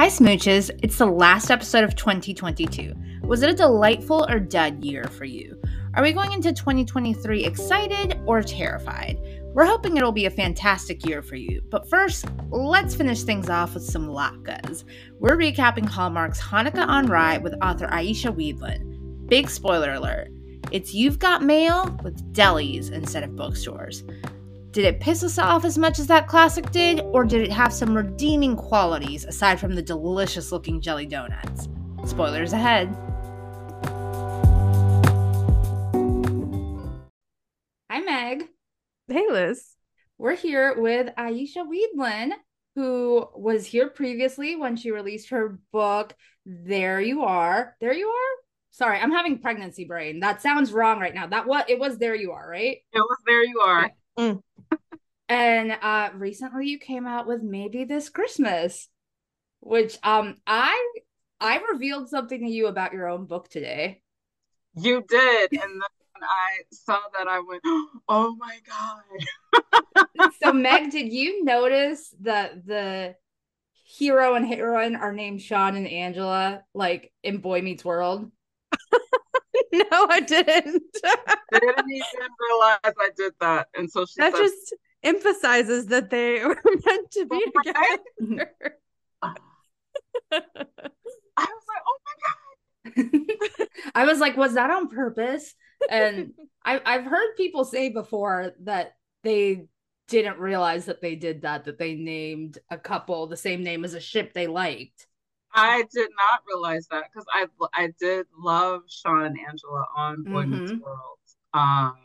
Hi, Smooches. It's the last episode of 2022. Was it a delightful or dud year for you? Are we going into 2023 excited or terrified? We're hoping it'll be a fantastic year for you. But first, let's finish things off with some latkes. We're recapping Hallmark's Hanukkah on Rye with author Aisha Weedlin. Big spoiler alert it's You've Got Mail with delis instead of bookstores. Did it piss us off as much as that classic did, or did it have some redeeming qualities aside from the delicious looking jelly donuts? Spoilers ahead. Hi, Meg. Hey, Liz. We're here with Aisha Weedlin, who was here previously when she released her book, There You Are. There You Are? Sorry, I'm having pregnancy brain. That sounds wrong right now. That what it was there you are, right? It was there you are. Mm. And uh recently you came out with maybe this Christmas, which um I I revealed something to you about your own book today. You did, and then I saw that I went, "Oh my god!" so, Meg, did you notice that the hero and heroine are named Sean and Angela, like in Boy Meets World? no, I didn't. I didn't even realize I did that. And so she That said, just emphasizes that they were meant to be oh together. I was like, oh my God. I was like, was that on purpose? And I, I've heard people say before that they didn't realize that they did that, that they named a couple the same name as a ship they liked. I did not realize that because I I did love Sean and Angela on Boy mm-hmm. Meets World. Um,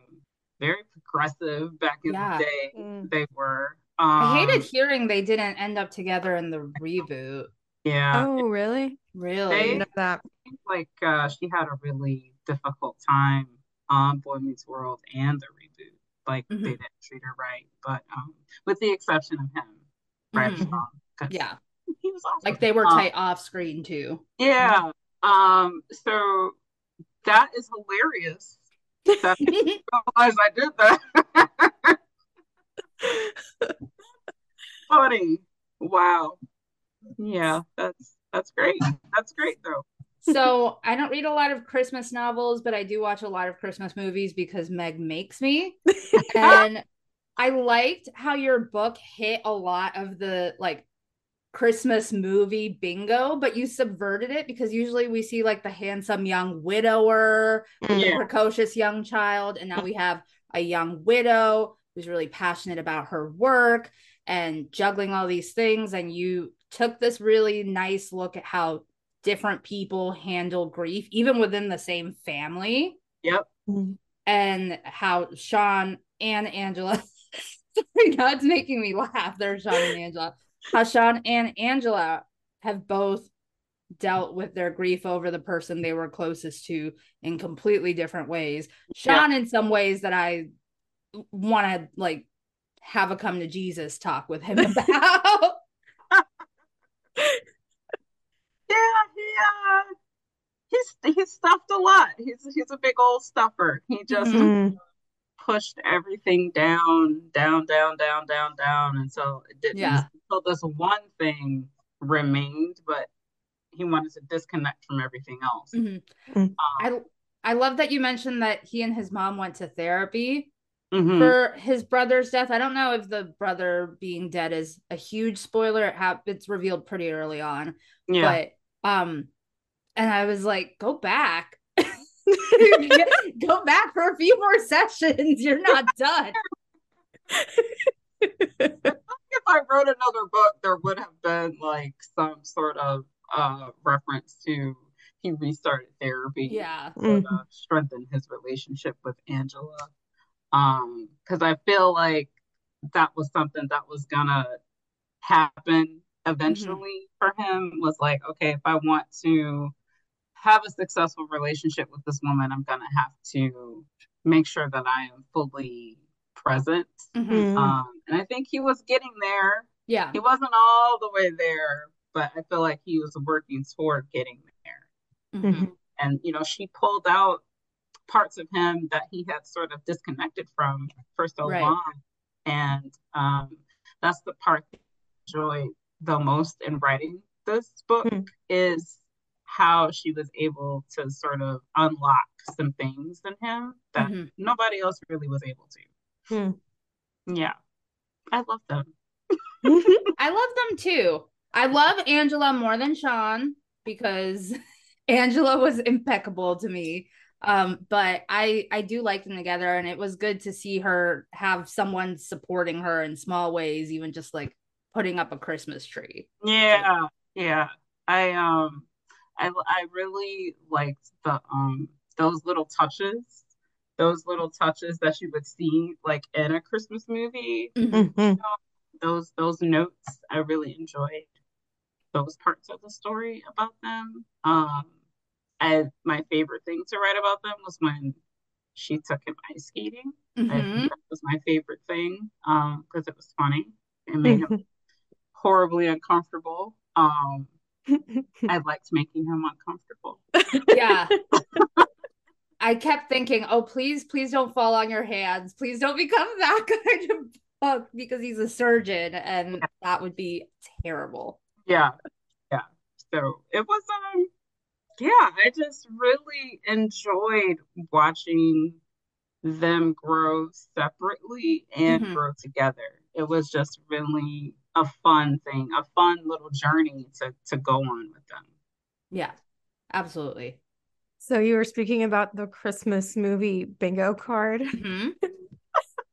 very progressive back in yeah. the day. Mm. They were. Um, I hated hearing they didn't end up together in the reboot. Yeah. Oh, really? Really? They, that. Like uh, she had a really difficult time on Boy Meets World and the reboot. Like mm-hmm. they didn't treat her right, but um, with the exception of him, Brad mm-hmm. Yeah he was awesome. Like they were um, tight off screen too. Yeah. Um. So that is hilarious. That I realized I did that. Funny. Wow. Yeah, that's that's great. That's great though. So I don't read a lot of Christmas novels, but I do watch a lot of Christmas movies because Meg makes me. and I liked how your book hit a lot of the like Christmas movie bingo, but you subverted it because usually we see like the handsome young widower, yeah. the precocious young child, and now we have a young widow who's really passionate about her work and juggling all these things. And you took this really nice look at how different people handle grief, even within the same family. Yep. And how Sean and Angela, sorry, it's making me laugh. There's Sean and Angela Hashan and Angela have both dealt with their grief over the person they were closest to in completely different ways. Sean, yeah. in some ways that I want to like have a come to Jesus talk with him about. yeah, he uh, he's he's stuffed a lot. He's he's a big old stuffer. He just mm-hmm pushed everything down, down, down, down, down, down until it didn't. Yeah. So this one thing remained, but he wanted to disconnect from everything else. Mm-hmm. Um, I I love that you mentioned that he and his mom went to therapy mm-hmm. for his brother's death. I don't know if the brother being dead is a huge spoiler. It ha- it's revealed pretty early on. Yeah. But um, and I was like, go back Go back for a few more sessions. You're not done. if I wrote another book, there would have been like some sort of uh, reference to he restarted therapy. Yeah. To mm-hmm. strengthen his relationship with Angela. Um, because I feel like that was something that was gonna happen eventually mm-hmm. for him was like, okay, if I want to have a successful relationship with this woman, I'm going to have to make sure that I am fully present. Mm-hmm. Um, and I think he was getting there. Yeah. He wasn't all the way there, but I feel like he was working toward getting there. Mm-hmm. And, you know, she pulled out parts of him that he had sort of disconnected from for so right. long. And um, that's the part that I enjoyed the most in writing this book Hmm. is how she was able to sort of unlock some things in him that Mhm. nobody else really was able to. Hmm. Yeah. I love them. I love them too. I love Angela more than Sean because Angela was impeccable to me. Um, but I I do like them together, and it was good to see her have someone supporting her in small ways, even just like putting up a Christmas tree. Yeah, yeah. I um I I really liked the um those little touches, those little touches that you would see like in a Christmas movie. Mhm. Those those notes, I really enjoyed those parts of the story about them. Um, I my favorite thing to write about them was when she took him ice skating. I Mhm. think that was my favorite thing, um, because it was funny. It made him horribly uncomfortable. Um, I liked making him uncomfortable. Yeah. I kept thinking, oh, please, please don't fall on your hands. Please don't become that kind of book because he's a surgeon, and that would be terrible. Yeah, yeah. So it was um yeah, I just really enjoyed watching them grow separately and Mhm. grow together. It was just really a fun thing, a fun little journey to to go on with them. Yeah, absolutely. So you were speaking about the Christmas movie bingo card. Mhm.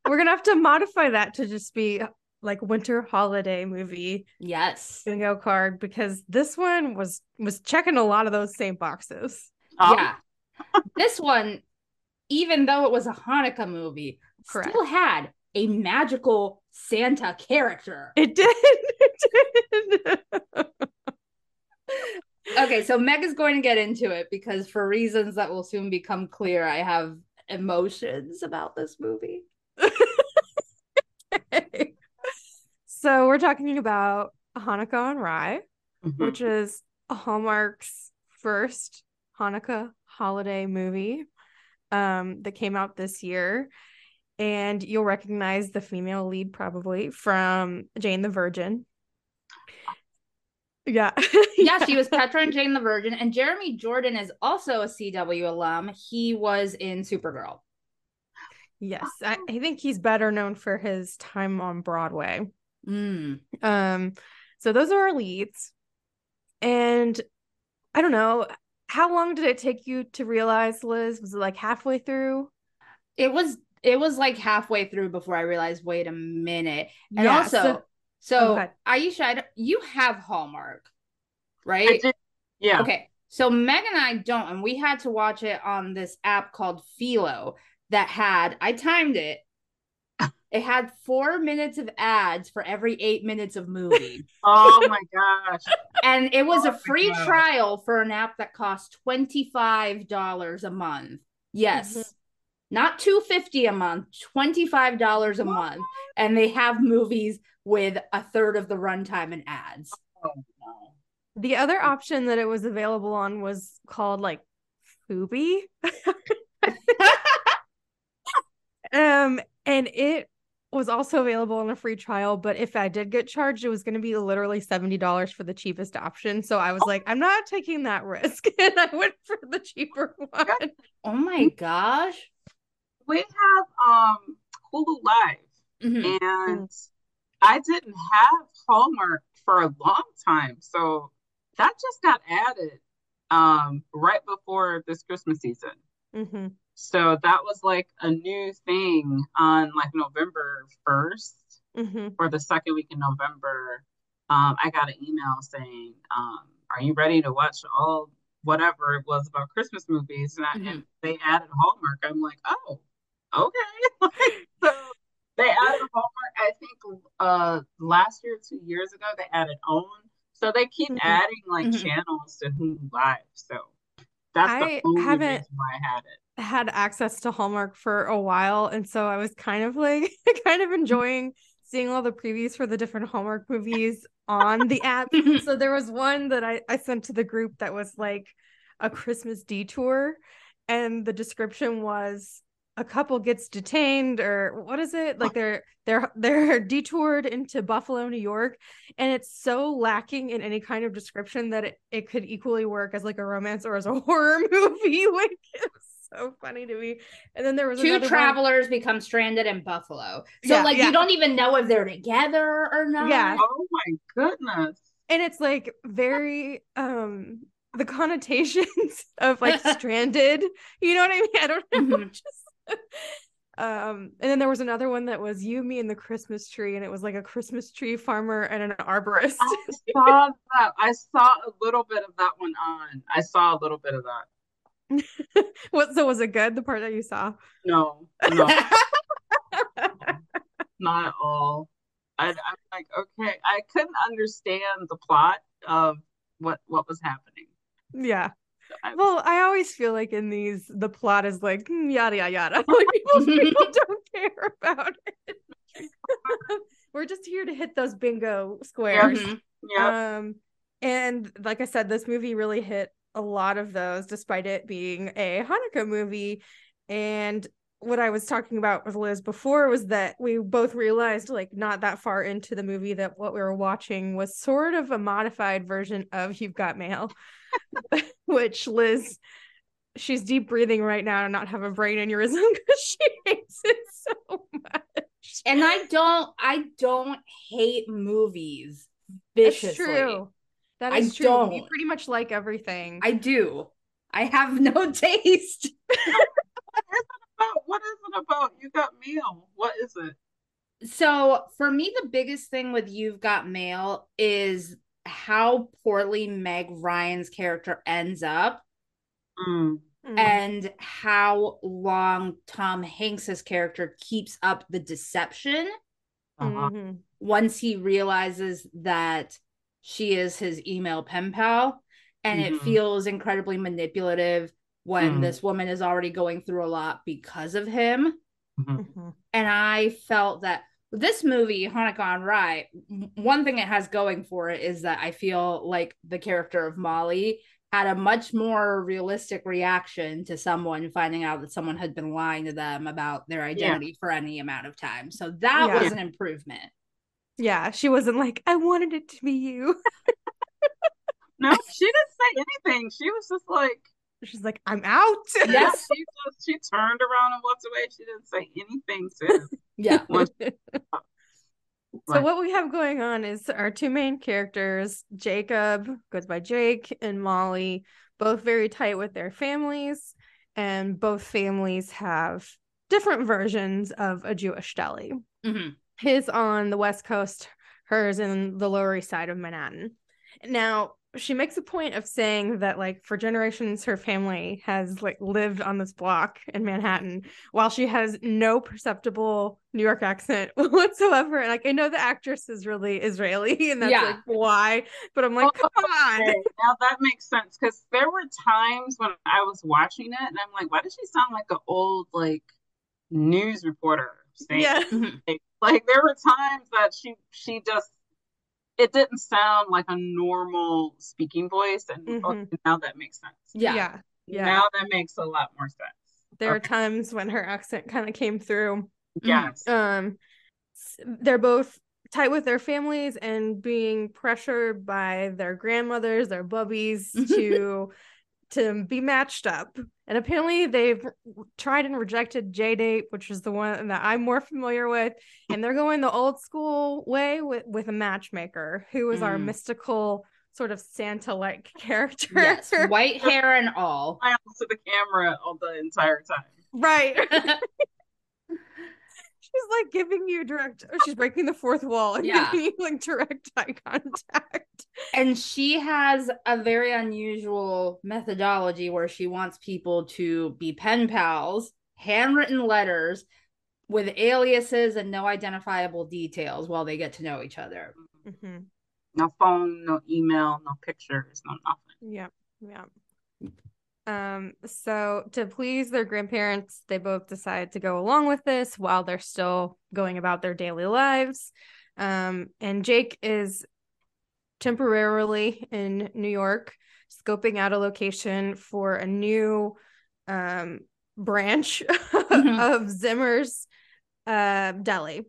We're gonna have to modify that to just be like winter holiday movie Yes. bingo card because this one was was checking a lot of those same boxes. Um, Yeah. this one, even though it was a Hanukkah movie, Correct. still had a magical Santa character. It did. It did. Okay, so Meg is going to get into it because for reasons that will soon become clear, I have emotions about this movie. Okay. So we're talking about Hanukkah on Rye, mhm. which is Hallmark's first Hanukkah holiday movie um, that came out this year. And you'll recognize the female lead probably from Jane the Virgin. Yeah. Yeah, she was Petra and Jane the Virgin, and Jeremy Jordan is also a CW alum. He was in Supergirl. Yes. I, I think he's better known for his time on Broadway. Mm. Um, so those are our leads. And I don't know, how long did it take you to realize, Liz? Was it like halfway through? It was it was like halfway through before I realized, wait a minute. And Yeah, also, so- so, Oh. Aisha, I you have Hallmark, I right? did, yeah. Okay. So Meg and I don't, and we had to watch it on this app called Philo that had, I timed it. It had four minutes of ads for every eight minutes of movie. Oh my gosh. and it was Oh a free trial for an app that cost $25 a month. Yes. Mhm. Not 250 a month, $25 a month. And they have movies with a third of the runtime and ads. Oh. The other option that it was available on was called like Fubo. um, and it was also available on a free trial, but if I did get charged, it was going to be literally $70 for the cheapest option. So I was like, I'm not taking that risk. And I went for the cheaper one. Oh my gosh. We have um Hulu Live. Mhm. and I didn't have Hallmark for a long time, so that just got added um right before this Christmas season. hmm So that was like a new thing on like November 1st hmm or the second week in November. Um, I got an email saying, um, "Are you ready to watch all whatever it was about Christmas movies?" And, I, Mhm. and they added Hallmark. I'm like, "Oh, okay." so they added Hallmark. I think uh last year, two years ago, they added OWN. So they keep Mhm. adding like Mhm. channels to Hulu Live. So that's I the only haven't- reason why I had it. had access to Hallmark for a while, and so I was kind of like kind of enjoying seeing all the previews for the different Hallmark movies on the app. so there was one that I, I sent to the group that was like a Christmas detour, and the description was a couple gets detained or what is it like they're they're they're detoured into buffalo new york and it's so lacking in any kind of description that it, it could equally work as like a romance or as a horror movie like it's so funny to me and then there was Two another one- travelers become stranded in Buffalo. So Yeah, like yeah. you don't even know if they're together or not. Yeah. Oh my goodness. and it's like very um the connotations of like stranded you know what i mean i don't know Mhm. just um and then there was another one that was you me and the christmas tree and it was like a christmas tree farmer and an arborist I saw that. I saw a little bit of that one on. I saw a little bit of that. what so was it good the part that you saw No, no, not at all. I, I'm like, okay, I couldn't understand the plot of what what was happening. yeah well i always feel like in these the plot is like mm, yada yada yada like people, people don't care about it we're just here to hit those bingo squares Mhm. Yeah, Um, and like I said, this movie really hit a lot of those, despite it being a Hanukkah movie. And what I was talking about with Liz before was that we both realized, like, not that far into the movie, that what we were watching was sort of a modified version of You've Got Mail, which Liz, she's deep breathing right now and not have a brain aneurysm because she hates it so much. And I don't I don't hate movies That's true. That I true. You don't. pretty much like everything. I do. I have no taste. About what is it about? You got mail. What is it? So for me, the biggest thing with You've Got Mail is how poorly Meg Ryan's character ends up Mm. Mm. and how long Tom Hanks's character keeps up the deception Uh-huh. Mhm. once he realizes that she is his email pen pal and it Mhm. feels incredibly manipulative when Mhm. this woman is already going through a lot because of him Mhm. Mhm. and I felt that this movie, Hanukkah on Rye, one thing it has going for it is that I feel like the character of Molly had a much more realistic reaction to someone finding out that someone had been lying to them about their identity for any amount of time. So that Yeah. was an improvement. Yeah, she wasn't like, I wanted it to be you. No, she didn't say anything. She was just like, She's like, I'm out. Yes. she just she turned around and walked away. She didn't say anything to him. Yeah. Once- So what we have going on is our two main characters, Jacob goes by Jake and Molly, both very tight with their families, and both families have different versions of a Jewish deli. Mhm. His on the West Coast, hers in the Lower East Side of Manhattan. Now, she makes a point of saying that like for generations her family has like lived on this block in Manhattan while she has no perceptible New York accent whatsoever. And like I know the actress is really Israeli and that's Yeah. like why, but I'm like, come oh, on. okay, now that makes sense because there were times when I was watching it and I'm like, why does she sound like an old like news reporter? saying Yeah. Like, like there were times that she she just it didn't sound like a normal speaking voice, and Mhm. okay, now that makes sense. Yeah. yeah. Yeah. Now that makes a lot more sense. There are times when her accent kind of came through. Yes. um they're both tight with their families and being pressured by their grandmothers their bubbies to to be matched up and apparently they've tried and rejected JDate which is the one that i'm more familiar with and they're going the old school way with with a matchmaker who is our Mm. mystical sort of santa like character Yes. White hair and all. Smiles to the camera all the entire time. right She's like giving you direct, or she's breaking the fourth wall and Yeah. giving you like direct eye contact. And she has a very unusual methodology where she wants people to be pen pals, handwritten letters with aliases and no identifiable details while they get to know each other. mm-hmm. No phone, no email, no pictures, no nothing. Yeah, yeah. Um, so to please their grandparents, they both decide to go along with this while they're still going about their daily lives. Um, and Jake is temporarily in New York, scoping out a location for a new um branch Mhm. of Zimmer's uh, deli.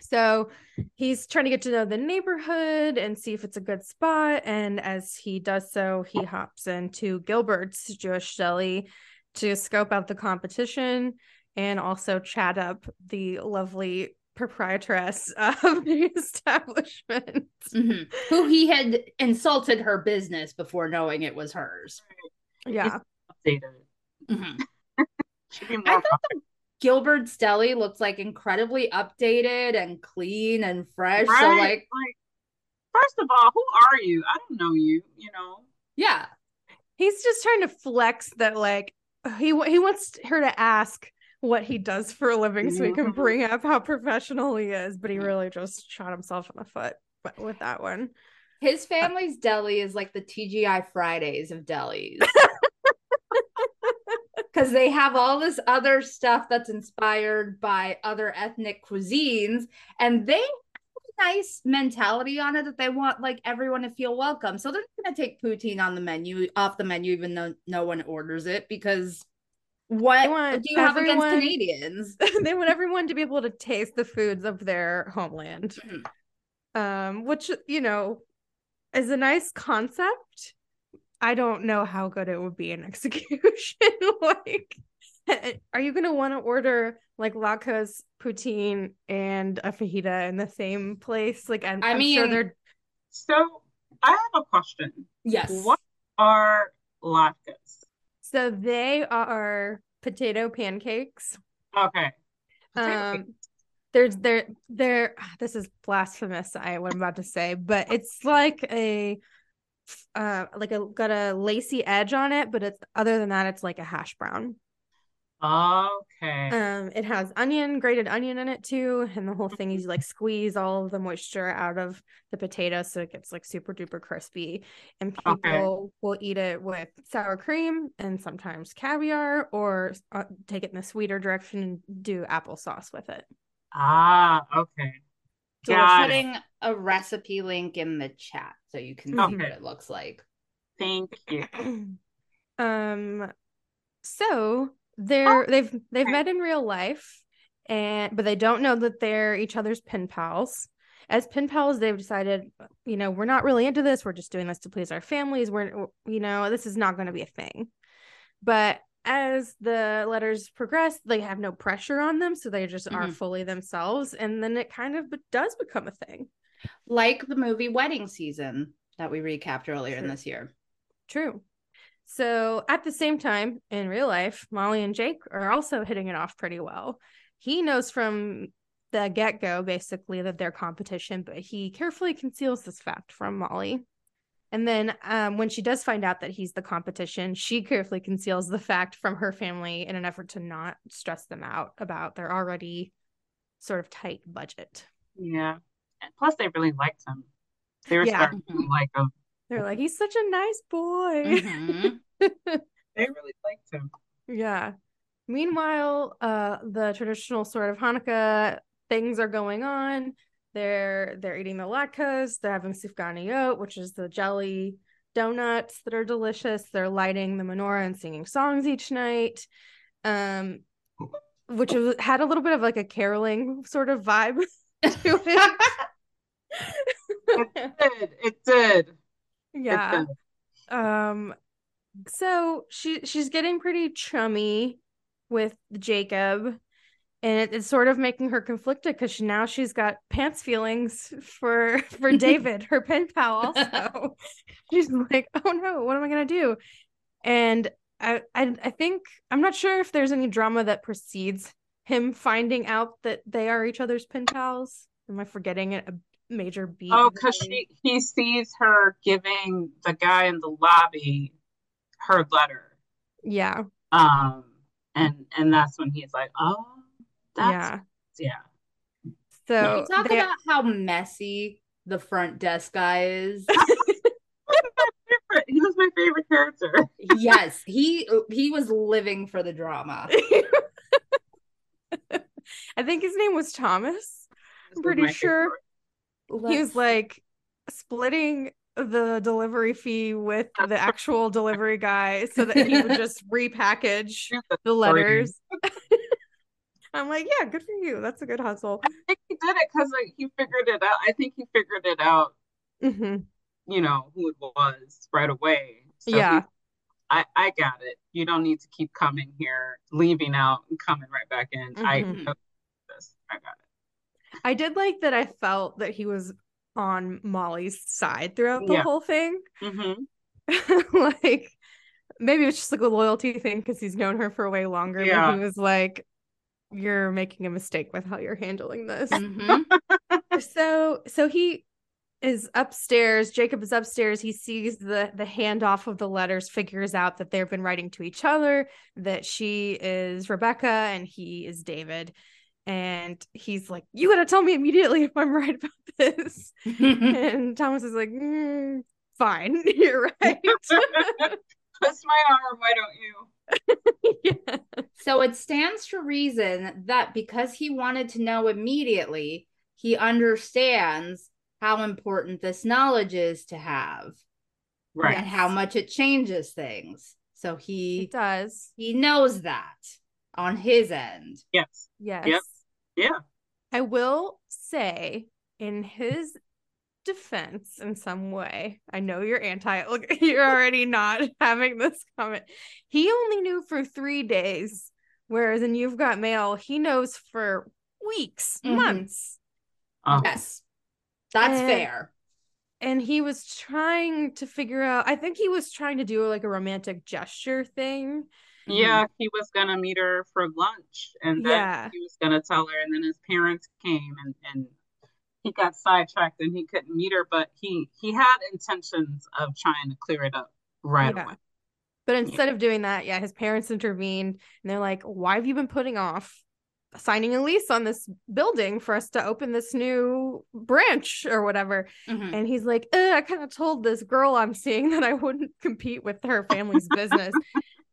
So he's trying to get to know the neighborhood and see if it's a good spot. And as he does so, he hops into Gilbert's Jewish deli to scope out the competition and also chat up the lovely proprietress of the establishment. Mhm. Who he had insulted her business before knowing it was hers. Yeah. Updated. Mhm. Should be I thought the Gilbert's Deli looks like incredibly updated and clean and fresh. So like, like, first of all, who are you? I don't know you. You know. yeah. He's just trying to flex that like he he wants her to ask what he does for a living so he can Mhm. bring up how professional he is, but he really just shot himself in the foot with that one. His family's deli is like the TGI Fridays of delis. Because they have all this other stuff that's inspired by other ethnic cuisines, and they have a nice mentality on it that they want like everyone to feel welcome. So they're not going to take poutine on the menu off the menu, even though no one orders it, because what do you have against everyone- Canadians? they want everyone to be able to taste the foods of their homeland. Mhm. Um, which you know is a nice concept. I don't know how good it would be in execution. like, eh, eh, are you gonna want to order like Laco's poutine and a fajita in the same place? Like, I'm, I I'm sure mean- they're So I have a question. Yes. What are latkes? so they are potato pancakes. Okay. Potato Um, there's there there ah, this is blasphemous i what i'm about to say but it's like a uh like a got a lacy edge on it but it's other than that it's like a hash brown Okay. um it has onion grated onion in it too and the whole thing is you like squeeze all of the moisture out of the potato so it gets like super duper crispy and people Okay. will eat it with sour cream and sometimes caviar or uh, take it in the sweeter direction and do applesauce with it Ah, okay. So we're putting a recipe link in the chat so you can see what it looks like. Thank you. um so they're they've they've okay. met in real life and but they don't know that they're each other's pen pals as pen pals they've decided you know we're not really into this we're just doing this to please our families we're you know this is not going to be a thing but as the letters progress they have no pressure on them so they just are Mhm. fully themselves and then it kind of does become a thing Like the movie Wedding Season that we recapped earlier in this year. True. So at the same time, in real life, Molly and Jake are also hitting it off pretty well. He knows from the get go, basically, that they're competition, but he carefully conceals this fact from Molly. And then um, when she does find out that he's the competition, she carefully conceals the fact from her family in an effort to not stress them out about their already sort of tight budget. Yeah. And plus, they really liked him. They were Yeah. starting to like him. They're like, he's such a nice boy. Mhm. They really liked him. Yeah. Meanwhile, uh, the traditional sort of Hanukkah things are going on. They're they're eating the latkes. They're having sufganiyot, which is the jelly donuts that are delicious. They're lighting the menorah and singing songs each night. Um, which had a little bit of like a caroling sort of vibe to it. It did. It did. It yeah. did. Um, so she she's getting pretty chummy with Jacob, and it, it's sort of making her conflicted because she, now she's got pants feelings for for David, her pen pal. Also, she's like, "Oh no, what am I gonna do?" And I, I I think I'm not sure if there's any drama that precedes him finding out that they are each other's pen pals. Am I forgetting it? A major beat. Oh, because she he sees her giving the guy in the lobby her letter. Yeah, Um, and and that's when he's like, oh, that's yeah. yeah. So Can we talk they- about how messy the front desk guy is? He was my favorite character. yes, he he was living for the drama. I think his name was Thomas. This was pretty sure. He was like splitting the delivery fee with the actual delivery guy so that he would just repackage the the letters. I'm like, yeah, good for you. That's a good hustle. I think he did it because like, he figured it out. I think he figured it out, hmm you know, who it was right away. So Yeah. he, I, I got it. You don't need to keep coming here, leaving out and coming right back in. I Mhm. know this. I got it. I did like that I felt that he was on Molly's side throughout the Yeah. whole thing. hmm like maybe it's just like a loyalty thing because he's known her for way longer. Yeah. But he was like, You're making a mistake with how you're handling this. Mhm. so so he is upstairs jacob is upstairs he sees the the handoff of the letters figures out that they've been writing to each other that she is rebecca and he is david and he's like you gotta tell me immediately if i'm right about this and thomas is like "Mm, fine you're right Twist my arm, why don't you? yeah. So it stands to reason that because he wanted to know immediately, he understands how important this knowledge is to have Right. and how much it changes things. So it he does he knows that on his end. Yes. yes Yeah. I will say, in his defense, in some way, I know you're anti. Look, you're already not having this comment. He only knew for three days, whereas in You've Got Mail, he knows for weeks, Mhm. months, Uh, Yes. That's And- fair. and he was trying to figure out. I think he was trying to do like a romantic gesture thing. Yeah, he was gonna meet her for lunch, and then Yeah. he was gonna tell her, and then his parents came, and and he got sidetracked, and he couldn't meet her, but he he had intentions of trying to clear it up right Yeah. away. But instead of doing that, yeah, his parents intervened and they're like, Why have you been putting off signing a lease on this building for us to open this new branch or whatever? Mhm. And he's like, "Uh, I kind of told this girl I'm seeing that I wouldn't compete with her family's business.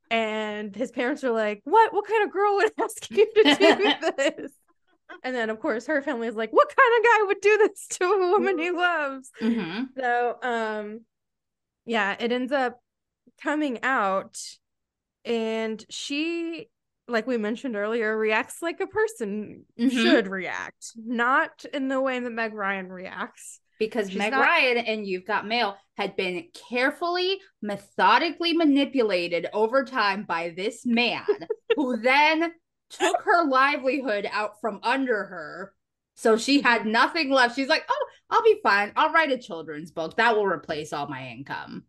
And his parents are like, What? What kind of girl would ask you to do this? And then, of course, her family is like, What kind of guy would do this to a woman he loves? Mhm. So, um, yeah, it ends up coming out, and she, like we mentioned earlier, reacts like a person Mhm. should react, not in the way that Meg Ryan reacts. Because She's Meg not- Ryan and You've Got Mail had been carefully, methodically manipulated over time by this man, who then took her livelihood out from under her. So she had nothing left. She's like, oh, I'll be fine. I'll write a children's book. That will replace all my income.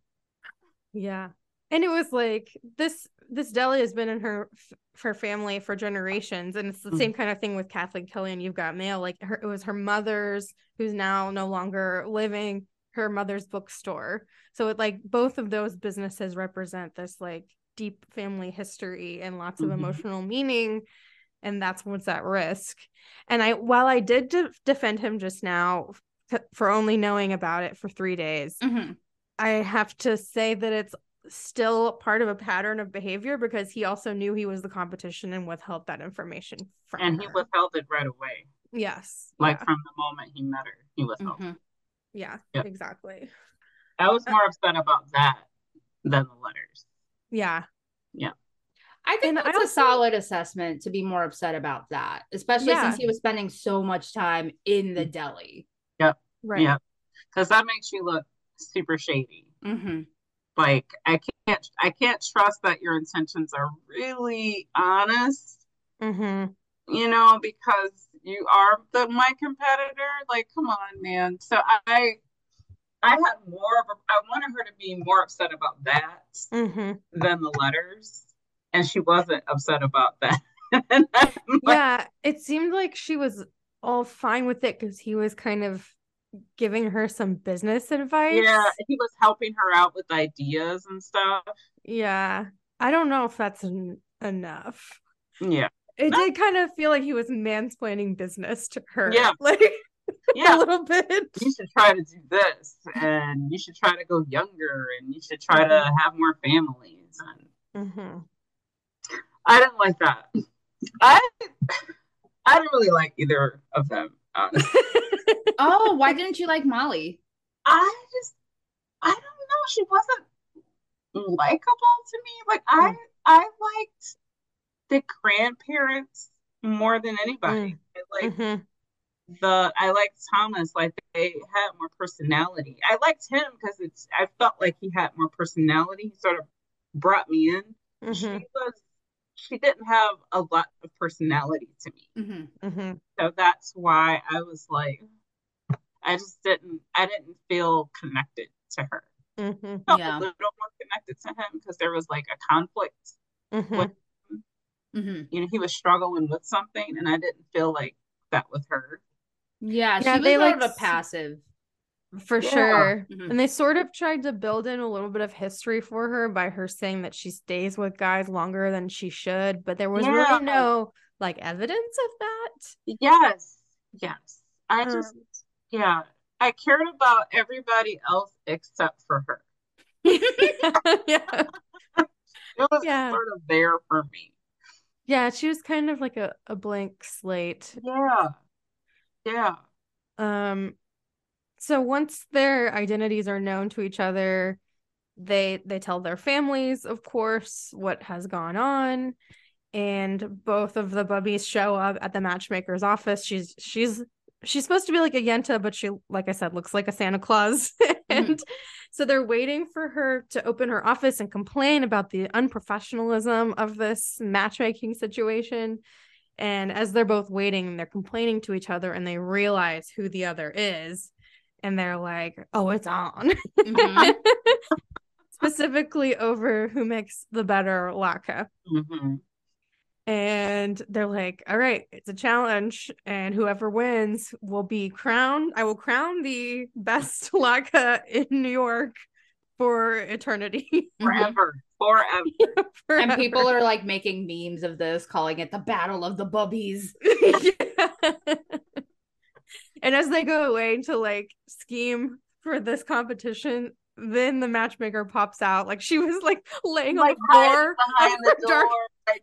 Yeah, and it was like this. This deli has been in her her family for generations, and it's the Mhm. same kind of thing with Kathleen Kelly and You've Got Mail. Like her, it was her mother's, who's now no longer living, her mother's bookstore. So it like both of those businesses represent this like deep family history and lots of Mhm. emotional meaning, and that's what's at risk. And I, while I did de- defend him just now f- for only knowing about it for three days, Mhm. I have to say that it's still part of a pattern of behavior because he also knew he was the competition and withheld that information from And he withheld it right away, yes like yeah, from the moment he met her, he withheld. it. Mhm. yeah Yep. exactly I was more upset about that than the letters. Yeah Yeah. I think And I that's a solid assessment to be more upset about that, especially Yeah. since he was spending so much time in the deli. Yep. Right Yeah, because that makes you look super shady. hmm Like I can't, I can't trust that your intentions are really honest. mm-hmm. you know, because you are the my competitor. Like, come on, man. So I I had more of a I wanted her to be more upset about that Mm-hmm. than the letters. And she wasn't upset about that. Like, yeah it seemed like she was all fine with it because he was kind of giving her some business advice yeah, he was helping her out with ideas and stuff. yeah i don't know if that's en- enough Yeah. it No. did kind of feel like he was mansplaining business to her Yeah. like a little bit You should try to do this and you should try to go younger and you should try to have more families and hmm I didn't like that. I I didn't really like either of them. Oh, why didn't you like Molly? I just I don't know. She wasn't likable to me. Like I I liked the grandparents more than anybody. Mm. Like Mhm. The I liked Thomas, like they had more personality. I liked him because it's I felt like he had more personality. He sort of brought me in. She Mhm. was she didn't have a lot of personality to me. Mhm. Mhm. So that's why I was like I just didn't I didn't feel connected to her. Mhm. felt Yeah. a little more connected to him because there was like a conflict. Mhm. Mhm. You know, he was struggling with something and I didn't feel like that with her. Yeah, Yeah, she was they, more like, of a s- passive. For Yeah. sure. Mhm. And they sort of tried to build in a little bit of history for her by her saying that she stays with guys longer than she should, but there was Yeah. really no like evidence of that. Yes. Yes. I just Um, yeah. I cared about everybody else except for her. yeah. It was Yeah. sort of there for me. Yeah, she was kind of like a, a blank slate. Yeah. Yeah. Um so once their identities are known to each other, they they tell their families, of course, what has gone on. And both of the bubbies show up at the matchmaker's office. She's she's she's supposed to be like a Yenta, but she, like I said, looks like a Santa Claus. and so they're waiting for her to open her office and complain about the unprofessionalism of this matchmaking situation. And as they're both waiting, they're complaining to each other and they realize who the other is. And they're like, oh, it's on. Mhm. Specifically over who makes the better laka. hmm And they're like, all right, it's a challenge. And whoever wins will be crowned. I will crown the best laka in New York for eternity. Mhm. Forever. Forever. And people are like making memes of this, calling it the Battle of the Bubbies. And as they go away to like scheme for this competition, then the matchmaker pops out. Like she was like laying Like on the floor. hiding behind the her dark- door, like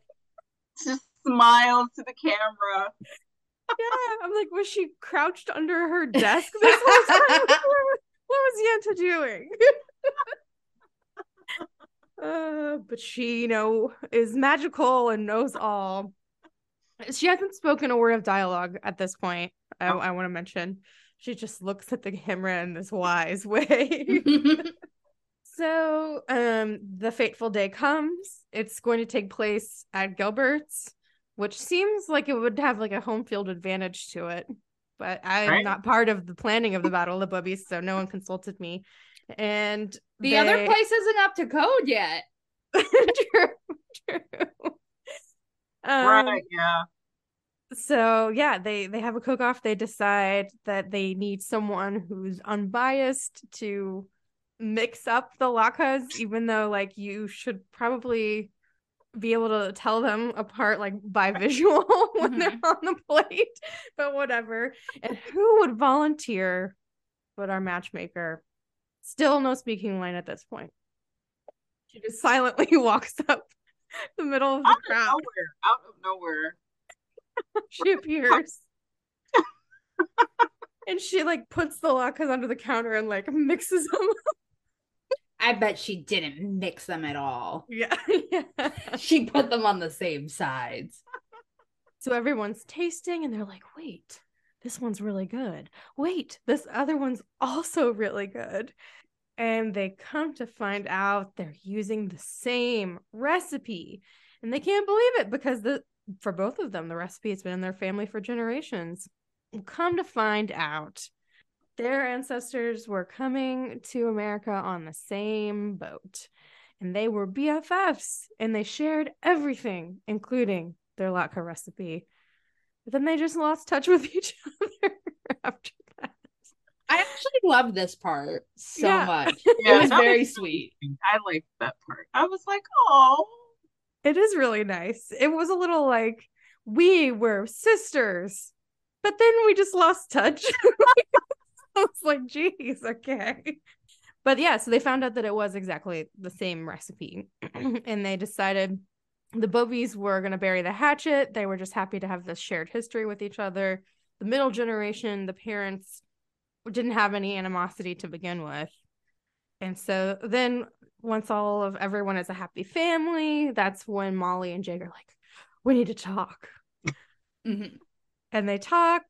just smiles to the camera. Yeah, I'm like, was she crouched under her desk this whole time? what was- what was Yenta doing? Uh, but she, you know, is magical and knows all. She hasn't spoken a word of dialogue at this point. I, Oh. I want to mention. She just looks at the camera in this wise way. So, um, the fateful day comes. It's going to take place at Gilbert's, which seems like it would have like a home field advantage to it. But I'm Right. not part of the planning of the Battle of the Bubbies, so no one consulted me. And the other place isn't up to code yet. true, true. Um, right, yeah. so yeah they they have a cook off they decide that they need someone who's unbiased to mix up the lakas even though like you should probably be able to tell them apart like by visual when they're on the plate but whatever and who would volunteer but our matchmaker still no speaking line at this point she just silently walks up the middle of the Out of crowd nowhere. Out of nowhere. she appears. and she like puts the latkes under the counter and like mixes them. I bet she didn't mix them at all. yeah. yeah. She put them on the same sides. So everyone's tasting and they're like, wait, this one's really good. Wait, this other one's also really good. And they come to find out they're using the same recipe. And they can't believe it because the for both of them, the recipe has been in their family for generations. Come to find out, their ancestors were coming to America on the same boat. And they were BFFs and they shared everything, including their latke recipe. But then they just lost touch with each other after that. I actually love this part so Yeah. much. Yeah, it was very was sweet. I liked that part. I was like, oh, It is really nice. It was a little like we were sisters, but then we just lost touch. I was like, geez, okay. But yeah, so they found out that it was exactly the same recipe. and they decided the Bubbies were going to bury the hatchet. They were just happy to have this shared history with each other. The middle generation, the parents didn't have any animosity to begin with. And so then once all of everyone is a happy family, that's when Molly and Jake are like, we need to talk. Mhm. and they talk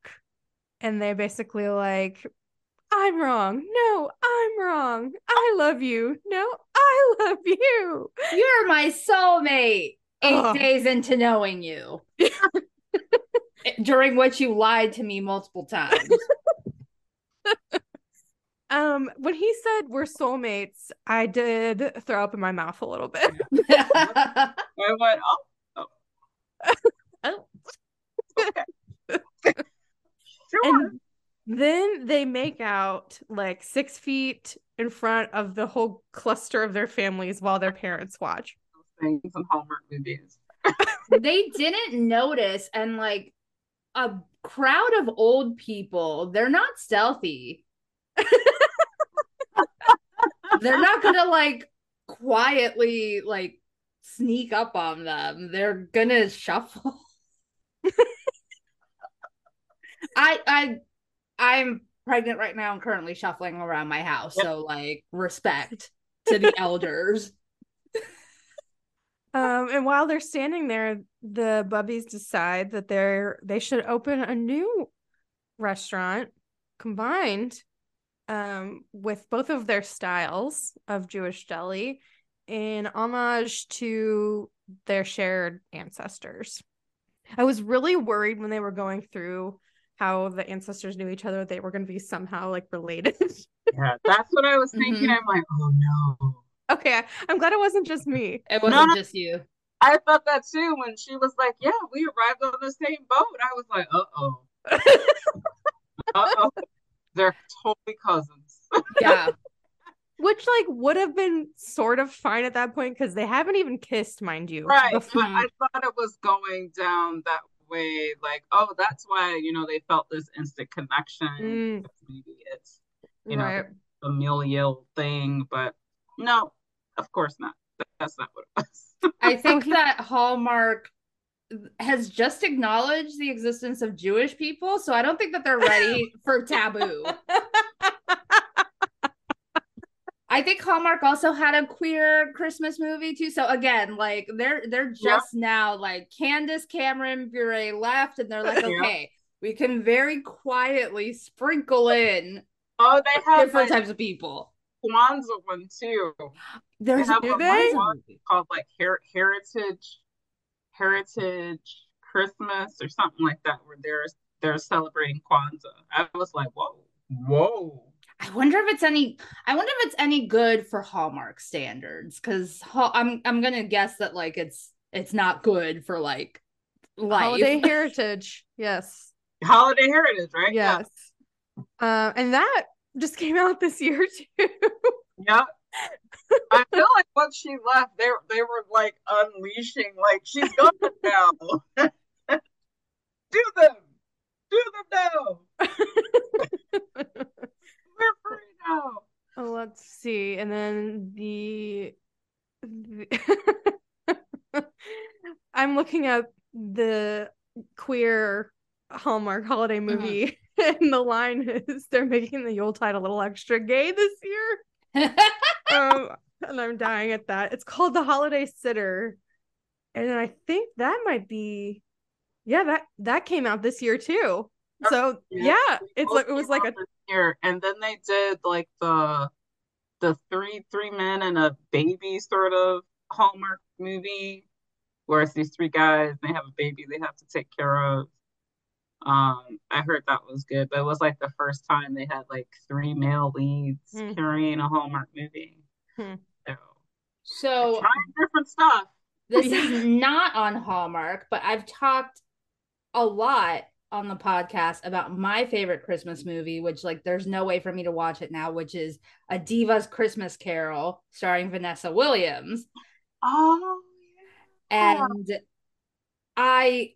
and they basically like i'm wrong no i'm wrong i love you no i love you You're my soulmate. Eight Ugh. days into knowing you. During which you lied to me multiple times. um when he said we're soulmates i did throw up in my mouth a little bit I went, oh, Oh. okay. sure. and then they make out like six feet in front of the whole cluster of their families while their parents watch things in Hallmark movies. they didn't notice, and like a crowd of old people, they're not stealthy. they're not gonna like quietly like sneak up on them. They're gonna shuffle. I I I'm pregnant right now and currently shuffling around my house. Yep. So like respect to the elders. Um, and while they're standing there, the bubbies decide that they're they should open a new restaurant combined um, with both of their styles of Jewish deli in homage to their shared ancestors. I was really worried when they were going through how the ancestors knew each other, they were going to be somehow like related. Yeah, that's what I was thinking. Mhm. I'm like, oh no. Okay, I'm glad it wasn't just me. It wasn't no. just you. I thought that too when she was like, yeah, we arrived on the same boat. I was like, uh oh. Uh oh. They're totally cousins. Yeah. Which like would have been sort of fine at that point because they haven't even kissed, mind you. Right. before- But I thought it was going down that way. Like, oh, that's why, you know, they felt this instant connection. Mm. Maybe it's you know, right. familial thing, but no, of course not. That's not what it was. I think that Hallmark has just acknowledged the existence of Jewish people, so I don't think that they're ready for taboo. I think Hallmark also had a queer Christmas movie too. So again, like they're they're just now like Candace Cameron Bure left, and they're like, Yeah. okay, we can very quietly sprinkle in Oh, they have different like types of people. Kwanzaa one too. There's have a a they? Called like Her- Heritage Heritage Christmas or something like that, where they're they're celebrating Kwanzaa. I was like, whoa, whoa. I wonder if it's any. I wonder if it's any good for Hallmark standards, because I'm I'm gonna guess that like it's it's not good for like life. Holiday heritage. Yes. Holiday Heritage, right? Yes. Uh, and that just came out this year too. Yeah. I feel like once she left, they they were like unleashing, like she's gone now. Do them, do them now. We're free now. Let's see. And then the, the- I'm looking at the queer Hallmark holiday movie, and the line is they're making the Yuletide a little extra gay this year. Um, and I'm dying at that. It's called The Holiday Sitter. And I think that might be yeah, that that came out this year too. So Yeah. yeah, it's like it was like a year, and then they did like the the three three men and a baby sort of Hallmark movie, where it's these three guys, they have a baby they have to take care of. Um, I heard that was good, but it was like the first time they had like three male leads Hmm. carrying a Hallmark movie. Hmm. So so trying different stuff. this is not on Hallmark, but I've talked a lot on the podcast about my favorite Christmas movie, which like there's no way for me to watch it now, which is A Diva's Christmas Carol starring Vanessa Williams. Oh, yeah. And I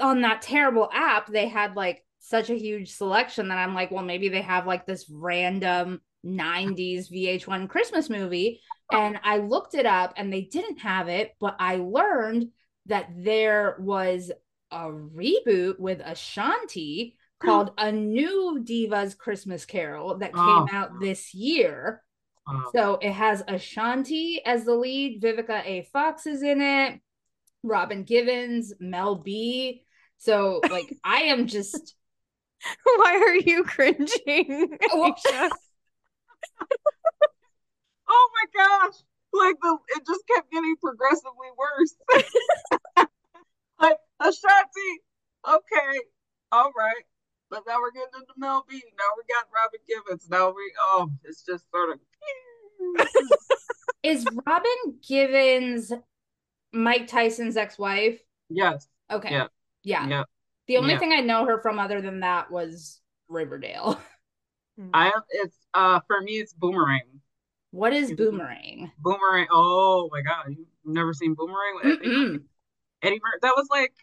on that terrible app, they had like such a huge selection that I'm like, well, maybe they have like this random 90s VH1 Christmas movie. And I looked it up and they didn't have it, but I learned that there was a reboot with Ashanti hmm. called A New Divas Christmas Carol that oh. came Oh. out this year. oh. So it has Ashanti as the lead. Vivica A. Fox is in it. Robin Givens, Mel B, So like I am just Why are you cringing? Oh. Oh my gosh. Like the it just kept getting progressively worse. like Ashanti, okay, all right. But now we're getting into Mel B. Now we got Robin Givens. Now we oh, it's just sort of is Robin Givens Mike Tyson's ex-wife? yes, Okay. Yeah. Yeah. yeah. The only Yeah. thing I know her from other than that was Riverdale. I it's uh for me it's Boomerang. What is. Boomerang? Boomerang. Oh my god, you've never seen Boomerang with Eddie, Mm-mm. Eddie Murphy? That was like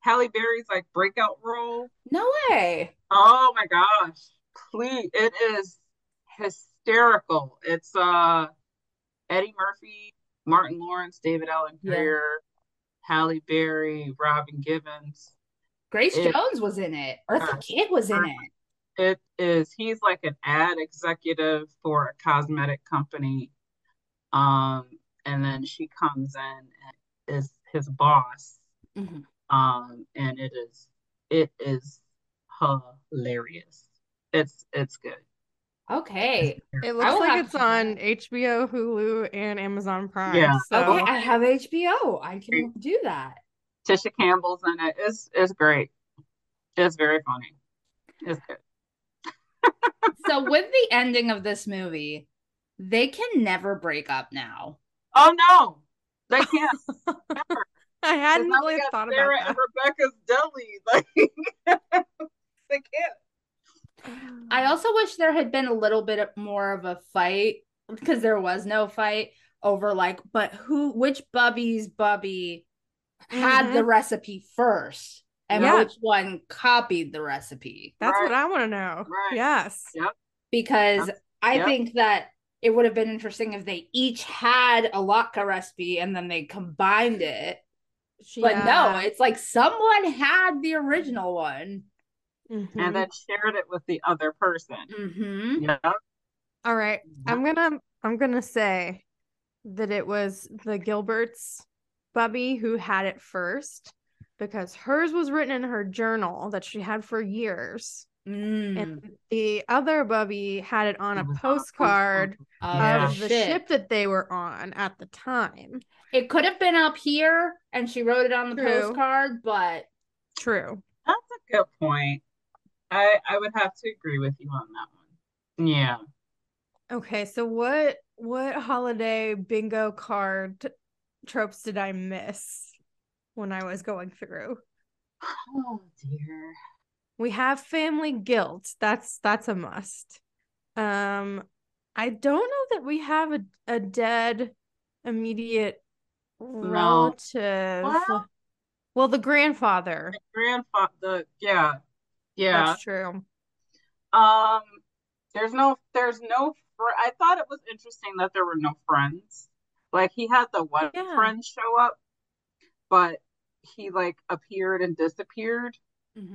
Halle Berry's like breakout role. No way. Oh my gosh. Please, it is hysterical. It's uh Eddie Murphy, Martin Lawrence, David Allen Yeah. Halle Berry, Robin Givens. Grace It- Jones was in it. Eartha Kitt was in it. It is he's like an ad executive for a cosmetic company. Um, and then she comes in and is his boss. Mhm. Um, and it is it is hilarious. It's it's good. Okay. It looks like it's to on. HBO, Hulu, and Amazon Prime. Yeah. So Okay, I have HBO. I can do that. Tisha Campbell's in it. It's it's great. It's very funny. It's good. So with the ending of this movie, they can never break up now. Oh no, they can't. I hadn't really thought Sarah about and Rebecca's deli. Like they can't. That. I also wish there had been a little bit more of a fight because there was no fight over like, but who, which Bubby's Bubby had Mhm. the recipe first and Yeah. which one copied the recipe? That's what I want to know. Right. Yes. Because I Yep. think that it would have been interesting if they each had a latke recipe and then they combined it. But no, it's like someone had the original one. Mhm. And then shared it with the other person. Mm-hmm. Yeah. All right. I'm gonna I'm gonna say that it was the Gilberts Bubby who had it first because hers was written in her journal that she had for years. Mm. And the other Bubby had it on a on a postcard Oh, Yeah. of the shit. ship that they were on at the time. It could have been up here and she wrote it on the True. postcard, but True. That's a good point. I I would have to agree with you on that one. Yeah. Okay, so what what holiday bingo card tropes did I miss when I was going through? Oh dear. We have family guilt. That's that's a must. Um I don't know that we have a, a dead immediate relative. Well- Well, the grandfather. Grandfather the yeah. Yeah. That's true. Um, there's no, there's no. Fr- I thought it was interesting that there were no friends. Like he had the one Yeah. friend show up, but he like appeared and disappeared.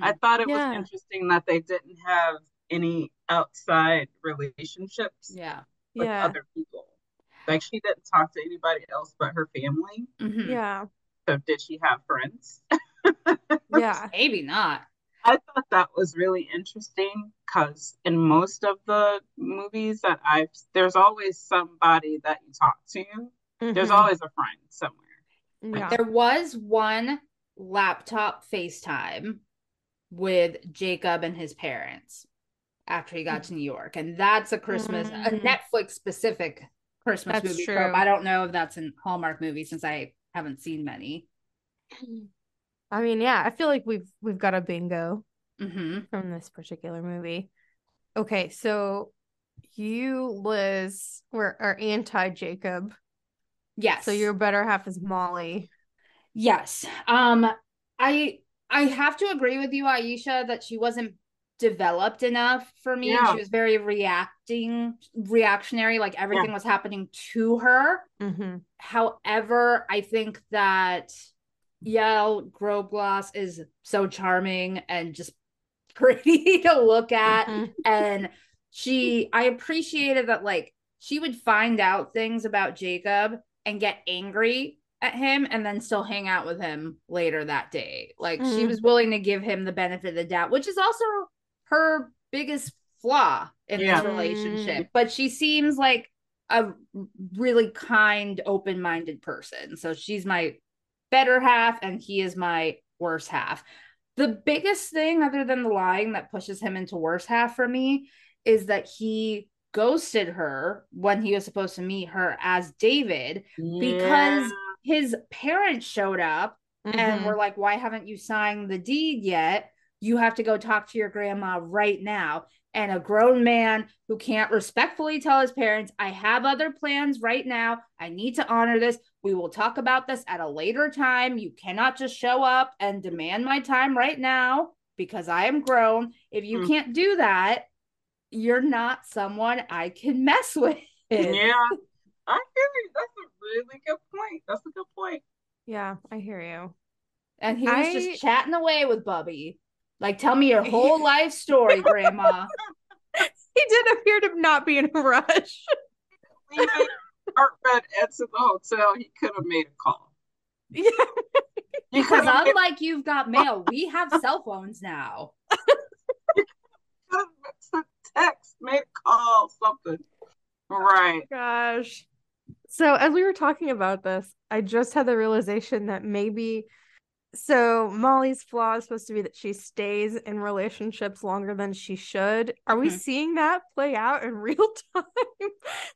I thought it Yeah. was interesting that they didn't have any outside relationships yeah. with Yeah. other people. Like she didn't talk to anybody else but her family. Mhm. Yeah. So did she have friends? Yeah. Maybe not. I thought that was really interesting because in most of the movies that I've, there's always somebody that you talk to. There's Mhm. always a friend somewhere. Yeah. There was one laptop FaceTime with Jacob and his parents after he got to New York. And that's a Christmas, a Mm. Netflix specific Christmas That's movie true. trope. I don't know if that's a Hallmark movie since I haven't seen many. I mean, yeah, I feel like we've we've got a bingo hmm from this particular movie. Okay, so you, Liz, were are anti Jacob. Yes. So your better half is Molly. Yes. Um I I have to agree with you Aisha that she wasn't developed enough for me. Yeah. She was very reacting reactionary like everything was happening to her. Mm-hmm. However, I think that Yael Grobglas is so charming and just pretty to look at Mhm. and she I appreciated that like she would find out things about Jacob and get angry at him and then still hang out with him later that day. Like she Mhm. was willing to give him the benefit of the doubt, which is also her biggest flaw in Yeah. this relationship. But she seems like a really kind, open minded person. So she's my better half, and he is my worse half. The biggest thing, other than the lying, that pushes him into worse half for me is that he ghosted her when he was supposed to meet her as David because his parents showed up and Mhm. were like, Why haven't you signed the deed yet? You have to go talk to your grandma right now. And a grown man who can't respectfully tell his parents, I have other plans right now. I need to honor this. We will talk about this at a later time. You cannot just show up and demand my time right now because I am grown. If you Mm. can't do that, you're not someone I can mess with. yeah, I hear you. That's a really good point. That's a good point. yeah, I hear you. And he was I- just chatting away with Bubby. Like, tell me your whole life story, Grandma. He did appear to not be in a rush. Leaving Art Red the hotel, he could have made a call. yeah. Because unlike you've got mail, we have cell phones now. Could have text, made a call, something. Right. Gosh. So as we were talking about this, I just had the realization that maybe so Molly's flaw is supposed to be that she stays in relationships longer than she should. Are we Mhm. seeing that play out in real time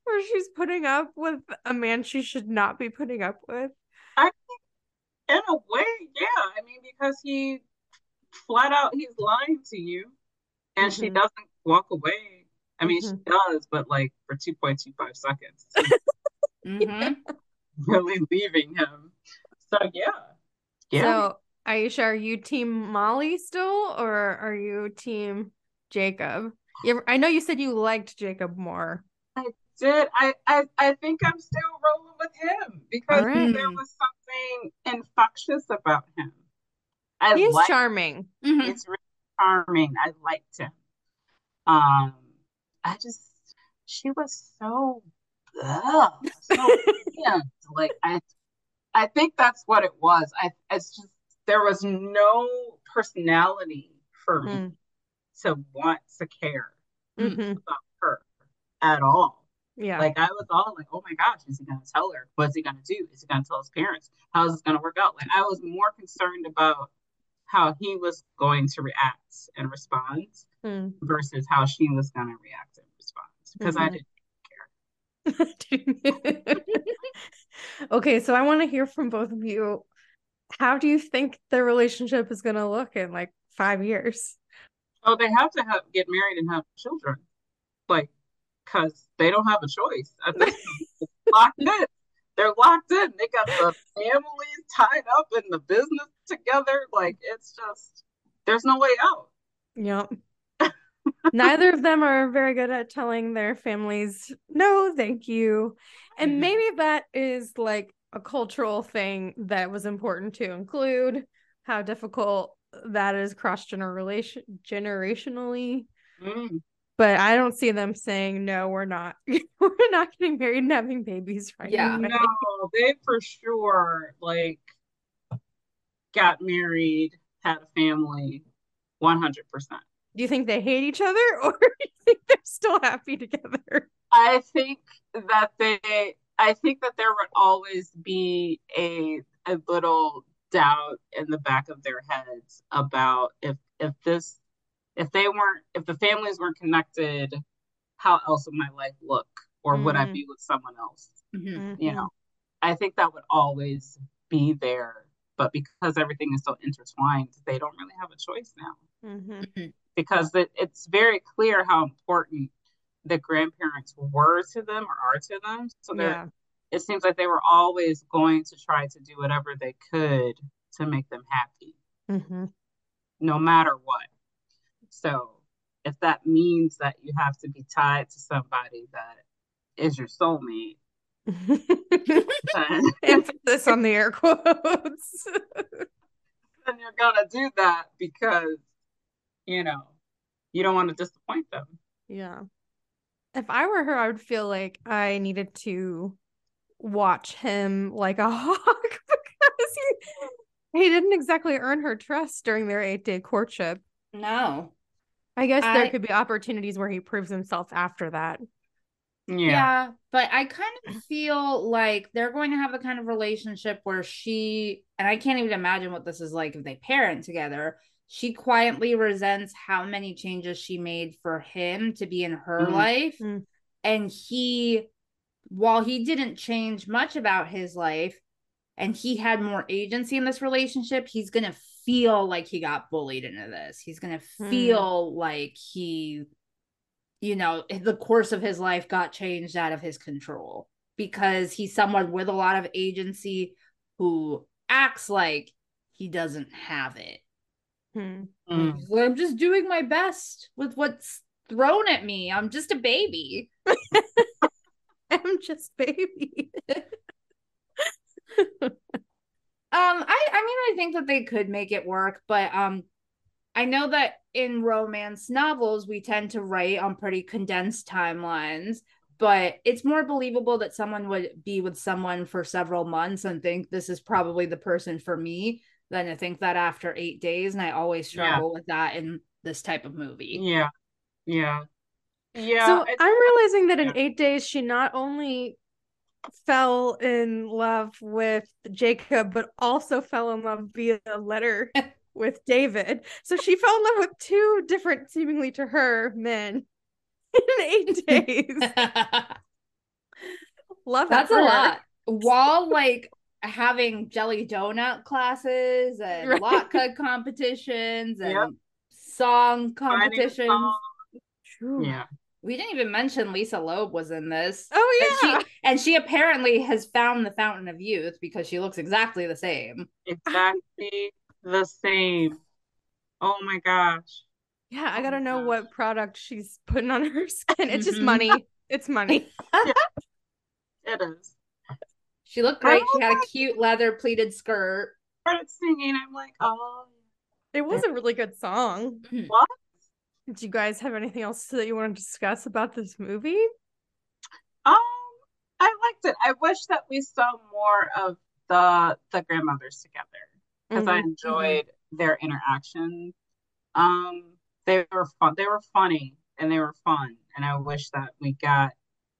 where she's putting up with a man she should not be putting up with? I think in a way, yeah. I mean, because he flat out he's lying to you and she Mhm. doesn't walk away. I mean, she Mhm. does, but like for 2.25 seconds, Mhm. really leaving him. So, yeah. Yeah. So Aisha, are you team Molly still or are you team Jacob? Ever- I know you said you liked Jacob more. I did I, I I think I'm still rolling with him because Alright. there was something infectious about him. I He's like charming. Mhm. It's really charming. I liked him. Um, I just she was so ugh, so bland. Like I I think that's what it was. I it's just there was no personality for me Mm, to want to care mhm. about her at all. Yeah. Like I was all like, oh my gosh, is he gonna tell her? What's he gonna do? Is he gonna tell his parents? How is this gonna work out? Like I was more concerned about how he was going to react and respond Mm. versus how she was gonna react and respond. Because I Mhm. didn't okay, so I want to hear from both of you. How do you think their relationship is going to look in like five years? Well, they have to have get married and have children. Like because they don't have a choice. At this locked in. They're locked in. They got the families tied up in the business together. Like it's just there's no way out. Yep. Neither of them are very good at telling their families, no, thank you. And Mhm. maybe that is like a cultural thing that was important to include, how difficult that is cross generation generationally. Mm. But I don't see them saying, no, we're not. we're not getting married and having babies right Yeah. away." No, they for sure like got married, had a family, one hundred percent. Do you think they hate each other or do you think they're still happy together? I think that they I think that there would always be a a little doubt in the back of their heads about if if this if they weren't if the families weren't connected, how else would my life look? Or would I Mhm. be with someone else? Mhm. You know, I think that would always be there. But because everything is so intertwined, they don't really have a choice now. Mhm. Because it, it's very clear how important the grandparents were to them or are to them. So they're Yeah. it seems like they were always going to try to do whatever they could to make them happy, hmm no matter what. So if that means that you have to be tied to somebody that is your soulmate, then, Emphasis on the air quotes. then you're gonna do that because you know you don't want to disappoint them. yeah. If I were her, I would feel like I needed to watch him like a hawk because he, he didn't exactly earn her trust during their eight day courtship. No. I guess I- there could be opportunities where he proves himself after that. Yeah. Yeah. but I kind of feel like they're going to have the kind of relationship where she, and I can't even imagine what this is like if they parent together. She quietly resents how many changes she made for him to be in her Mhm. life. Mm. And he, while he didn't change much about his life and he had more agency in this relationship, he's going to feel like he got bullied into this. He's going to Hmm. feel like he you know, the course of his life got changed out of his control because he's someone with a lot of agency who acts like he doesn't have it. Hmm. Mm. I'm just doing my best with what's thrown at me. I'm just a baby. I'm just baby. Um, I I mean I think that they could make it work, but um I know that in romance novels we tend to write on pretty condensed timelines, but it's more believable that someone would be with someone for several months and think this is probably the person for me than to think that after 8 days and I always Yeah. struggle with that in this type of movie. Yeah. Yeah. Yeah. so it's- I'm realizing that in eight days, she not only fell in love with Jacob, but also fell in love via a letter with David. So she fell in love with two different, seemingly to her, men in eight days. Love that That's a lot. While like having jelly donut classes and Right. latke competitions and Yep. song competitions. song. Yeah. We didn't even mention Lisa Loeb was in this. Oh And yeah. she and she apparently has found the fountain of youth because she looks exactly the same. Exactly the same. Oh my gosh. Yeah, I Oh gotta my know gosh. what product she's putting on her skin. It's just Mhm. money. It's money. It is. She looked great. She had a cute leather pleated skirt. Started singing. I'm like, oh. It was a really good song. What? Do you guys have anything else that you want to discuss about this movie? Um, I liked it. I wish that we saw more of the the grandmothers together because I Mhm. enjoyed their interactions. Um, they were fun. They were funny and they were fun, and I wish that we got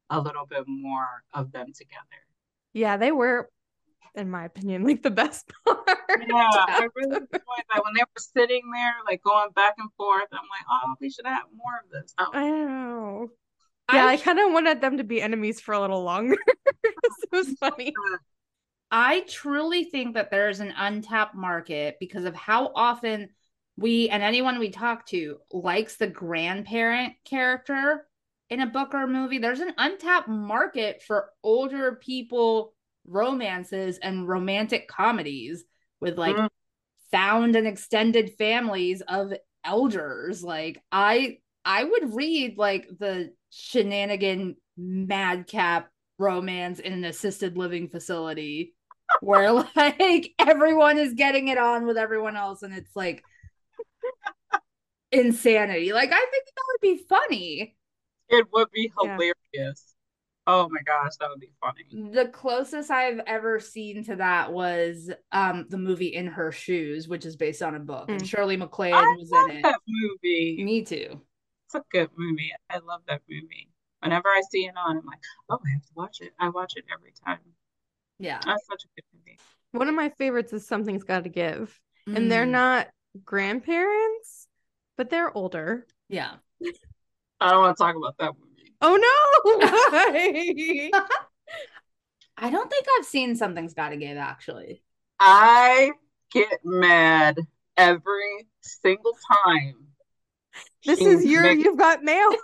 a little bit more of them together. Yeah, they were, in my opinion, like the best part. Yeah, I really enjoyed that when they were sitting there, like going back and forth. I'm like, oh, we should have more of this. Oh, I know. Yeah, I, I kind of wanted them to be enemies for a little longer. it was funny. I truly think that there is an untapped market because of how often we and anyone we talk to likes the grandparent character in a book or a movie. There's an untapped market for older people romances and romantic comedies with like Mhm. found and extended families of elders. Like I I would read like the shenanigan madcap romance in an assisted living facility where like everyone is getting it on with everyone else and it's like insanity. Like I think that would be funny. It would be Yeah. hilarious. Oh my gosh, that would be funny. The closest I've ever seen to that was um the movie In Her Shoes, which is based on a book, and Mm. Shirley MacLaine I was love in it. that movie. Me too. It's a good movie. I love that movie. Whenever I see it on, I'm like, oh, I have to watch it. I watch it every time. Yeah. That's such a good movie. One of my favorites is Something's Gotta Give. And they're Mm. not grandparents, but they're older. Yeah. I don't want to talk about that movie. Oh no! Why? I don't think I've seen Something's Gotta Give actually. I get mad every single time. this she is your makes- you've got mail.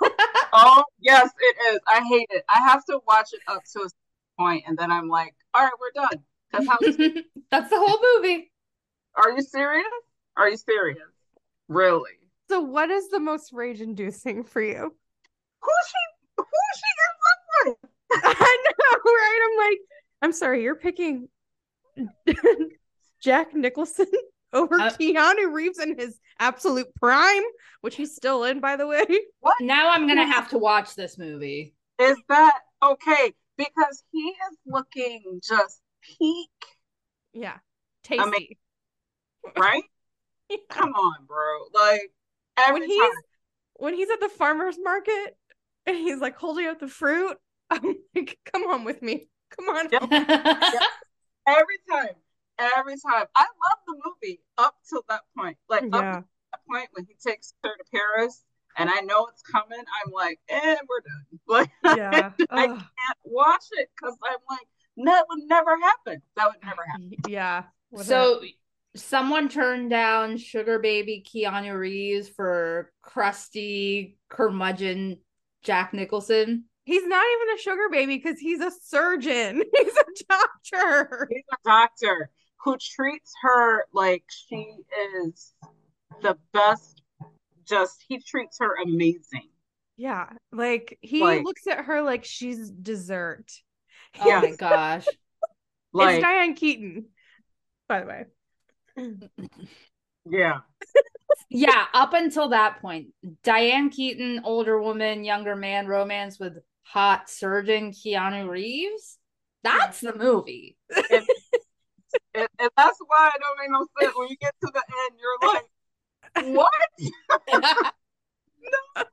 Oh, yes, it is. I hate it. I have to watch it up to a point, and then I'm like, all right, we're done. Because how That's the whole movie. are you serious? Are you serious? Really? So what is the most rage inducing for you? Who she who she ends up with? I know, right? I'm like, I'm sorry, you're picking Jack Nicholson over Uh, Keanu Reeves in his absolute prime, which he's still in, by the way. What? Now I'm gonna have to watch this movie. Is that okay? because he is looking just peak, Yeah. Tasty. mean, right? Yeah. Come on, bro. Like every when he's time. when he's at the farmer's market and he's like holding up the fruit, I'm like, come on with me. Come on. Yep. Every time. Every time. I love the movie up till that point. Like up to that point when he takes her to Paris and I know it's coming, I'm like, eh, we're done. Like Yeah. I Ugh. can't watch it because I'm like, that would never happen. That would never happen. Yeah. With so someone turned down sugar baby Keanu Reeves for crusty curmudgeon Jack Nicholson. He's not even a sugar baby because he's a surgeon. He's a doctor. He's a doctor who treats her like she is the best. Just he treats her amazing. Yeah. Like he Like- looks at her like she's dessert. Oh Yeah. my gosh. Like it's Diane Keaton, by the way. Yeah, Yeah, up until that point, Diane Keaton, older woman, younger man, romance with hot surgeon Keanu Reeves. That's the movie. and, and, and that's why it don't make no sense when you get to the end. You're like, what? no, no, no,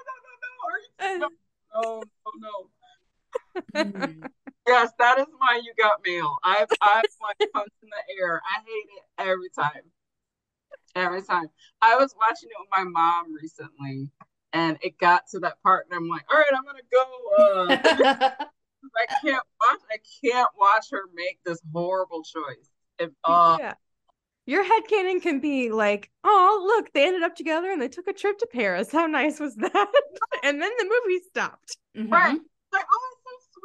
no, no, no. Are you? No, no, no, no. Yes, that is my you got mail. I've I've like punch in the air. I hate it every time. Every time. I was watching it with my mom recently and it got to that part and I'm like, all right, I'm gonna go uh I can't watch I can't watch her make this horrible choice. If uh yeah. Your headcanon can be like, oh, look, they ended up together and they took a trip to Paris. How nice was that? and then the movie stopped. Mhm. Right. like, oh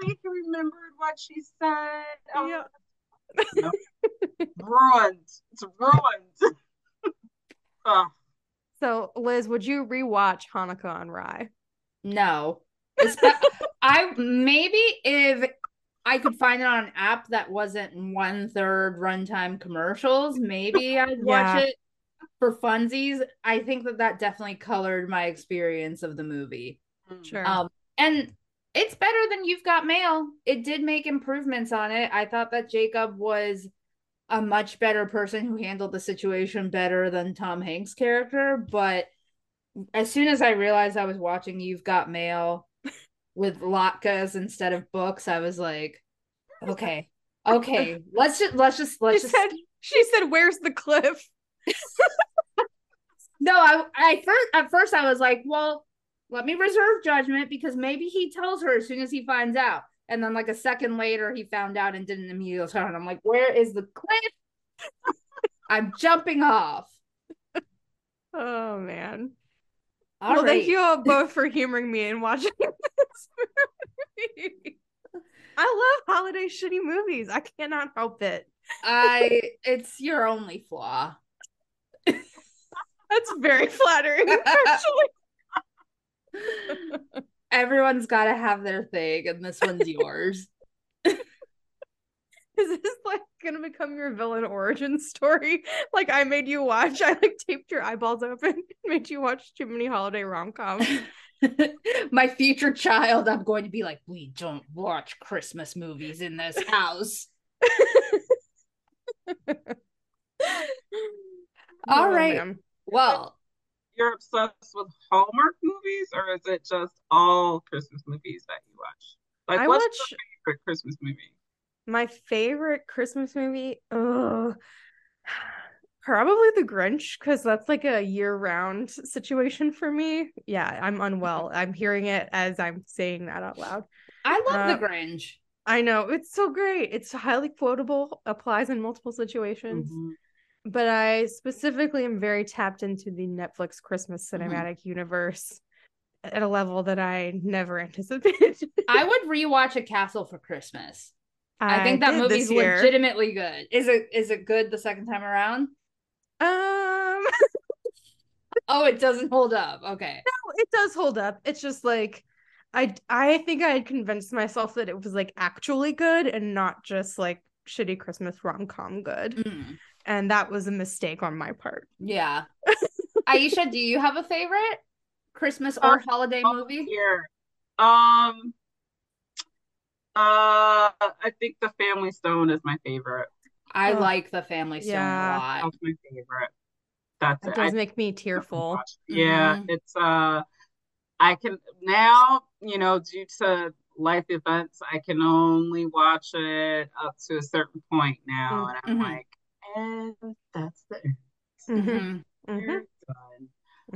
it's so remembered what she said. Oh, Yeah. ruined. It's ruined. uh, So, Liz, would you rewatch Hanukkah on Rye? No. Espe- I maybe if I could find it on an app that wasn't one third runtime commercials, maybe I'd watch Yeah. it for funsies. I think that that definitely colored my experience of the movie. Sure. Um, and it's better than You've Got Mail. It did make improvements on it. I thought that Jacob was a much better person who handled the situation better than Tom Hanks' character. But as soon as I realized I was watching You've Got Mail with latkes instead of books, I was like, okay, okay, let's just let's just let's just said, she said, where's the cliff? No, I I first at first I was like, well, let me reserve judgment because maybe he tells her as soon as he finds out. And then like a second later he found out and didn't immediately tell her. And I'm like, where is the cliff? I'm jumping off. Oh, man. All well, right. thank you all both for humoring me and watching this movie. I love holiday shitty movies. I cannot help it. I it's your only flaw. That's very flattering, actually. Everyone's gotta have their thing, and this one's yours. Is this like gonna become your villain origin story? Like I made you watch, I like taped your eyeballs open, made you watch too many holiday rom coms. My future child, I'm going to be like, we don't watch Christmas movies in this house. All right. Well, you're obsessed with Hallmark movies, or is it just all Christmas movies that you watch? Like, I what's watch your favorite Christmas movie? my favorite Christmas movie. Oh, probably The Grinch because that's like a year-round situation for me. Yeah, I'm unwell. I'm hearing it as I'm saying that out loud. I love Uh, the Grinch. I know it's so great. It's highly quotable, applies in multiple situations. Mhm. But I specifically am very tapped into the Netflix Christmas Mhm. cinematic universe at a level that I never anticipated. I would rewatch A Castle for Christmas. I, think that movie's legitimately good. Is it is it good the second time around? Um, Oh, it doesn't hold up. Okay. No, it does hold up. It's just like I I think I had convinced myself that it was like actually good and not just like shitty Christmas rom com good, Mm, and that was a mistake on my part. yeah. Aisha, do you have a favorite Christmas or holiday Oh, movie? Here, um, Uh, I think the Family Stone is my favorite. I Oh, like the Family Stone yeah. a lot. That's my favorite. That's That it. does I make me tearful. watch it. Yeah, Mhm. it's uh I can now, you know, due to life events, I can only watch it up to a certain point now. Mm. And I'm Mhm. like, and that's the end. Mhm, Mhm.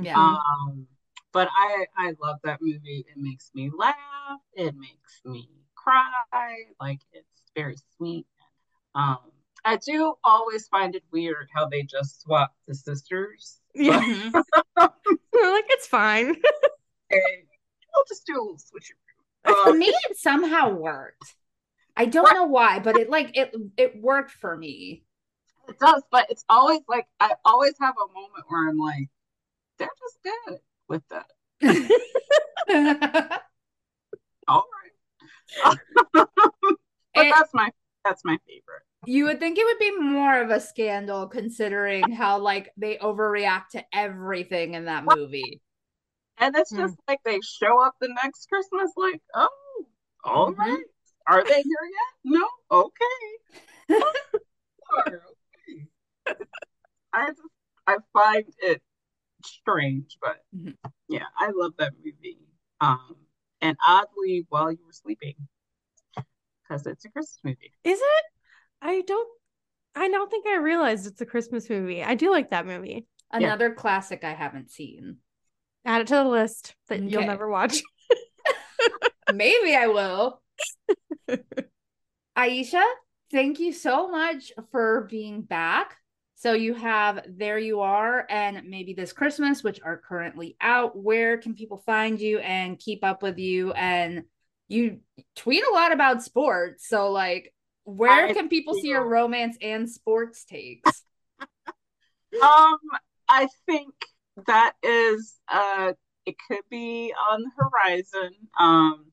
mhm. Yeah. Um, but I I love that movie. It makes me laugh. It makes me cry. Like it's very sweet. Um, I do always find it weird how they just swap the sisters. Yeah, Mhm. We're like it's fine. Okay, I'll just do a little switcheroo. For Um, me, it somehow worked. I don't know why, but it like it it worked for me. It does, but it's always like I always have a moment where I'm like, they're just good with that. All right. but that's my that's my favorite. You would think it would be more of a scandal considering how like they overreact to everything in that movie. And it's Hmm. just like they show up the next Christmas, like, oh, all Mhm. right. Are they here yet? No? Okay. Sure, okay. I just I find it strange, but Mhm. yeah, I love that movie. Um, and oddly, while you were sleeping, because it's a Christmas movie. Is it? I don't. I don't think I realized it's a Christmas movie. I do like that movie. Another classic I haven't seen. Add it to the list that you'll never watch. Maybe I will. Aisha, thank you so much for being back. So you have There You Are and maybe This Christmas, which are currently out. Where can people find you and keep up with you? And you tweet a lot about sports. So like where I can people see your romance and sports takes? Um, I think that is uh it could be on the horizon. Um,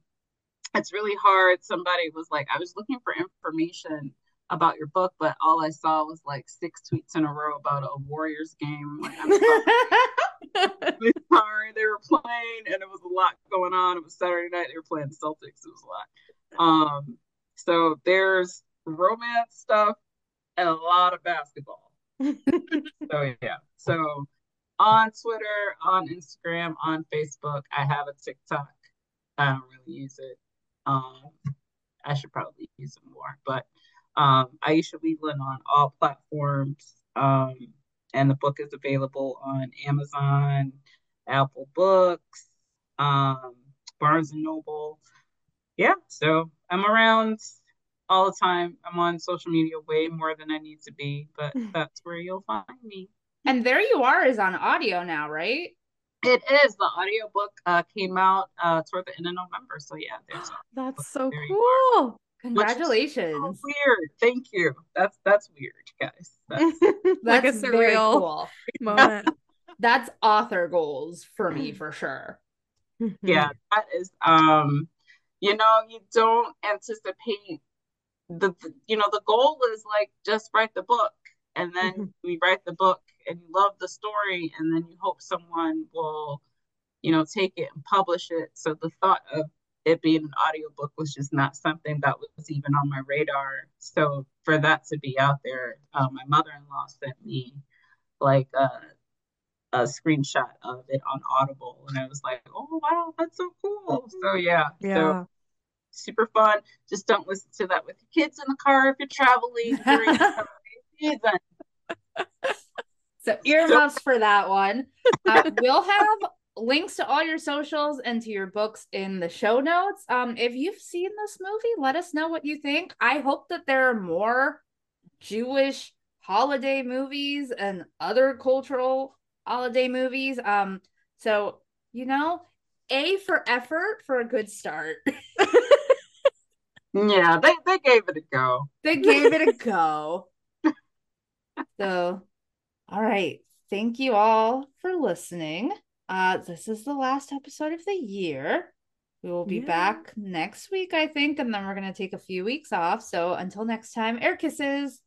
it's really hard. Somebody was like, I was looking for information about your book, but all I saw was like six tweets in a row about a Warriors game. Like, I'm sorry, sorry. They were playing, and it was a lot going on. It was Saturday night. They were playing the Celtics. It was a lot. Um, so there's romance stuff and a lot of basketball. So yeah. So on Twitter, on Instagram, on Facebook, I have a TikTok. I don't really use it. Um, I should probably use it more, but um, Aisha Wheatland on all platforms. Um, and the book is available on Amazon, Apple Books, um, Barnes and Noble. Yeah, so I'm around all the time. I'm on social media way more than I need to be, but that's where you'll find me. and There You Are is on audio now, right? It is. The audiobook uh, came out uh, toward the end of November. So yeah, there's That's so There you cool. so Congratulations. weird. Thank you. That's that's weird, guys. That's, like a That's surreal cool. moment. That's author goals for me mm-hmm. for sure. Mm-hmm. yeah, that is um, you know, you don't anticipate the, the you know, the goal is like just write the book and then mm-hmm. we write the book and you love the story and then you hope someone will, you know, take it and publish it. So the thought of it being an audiobook was just not something that was even on my radar. So for that to be out there, uh, my mother-in-law sent me like a, a screenshot of it on Audible, and I was like, "Oh wow, that's so cool!" So yeah, so Yeah. super fun. Just don't listen to that with your kids in the car if you're traveling during the season. So earmuffs for that one. Uh, we'll have links to all your socials and to your books in the show notes. Um, if you've seen this movie, let us know what you think. I hope that there are more Jewish holiday movies and other cultural holiday movies. Um, so you know, A for effort for a good start. Yeah, they they gave it a go. they gave it a go. So, all right. Thank you all for listening. Uh, this is the last episode of the year. We will be Yeah. back next week, I think, and then we're going to take a few weeks off. So, until next time, air kisses.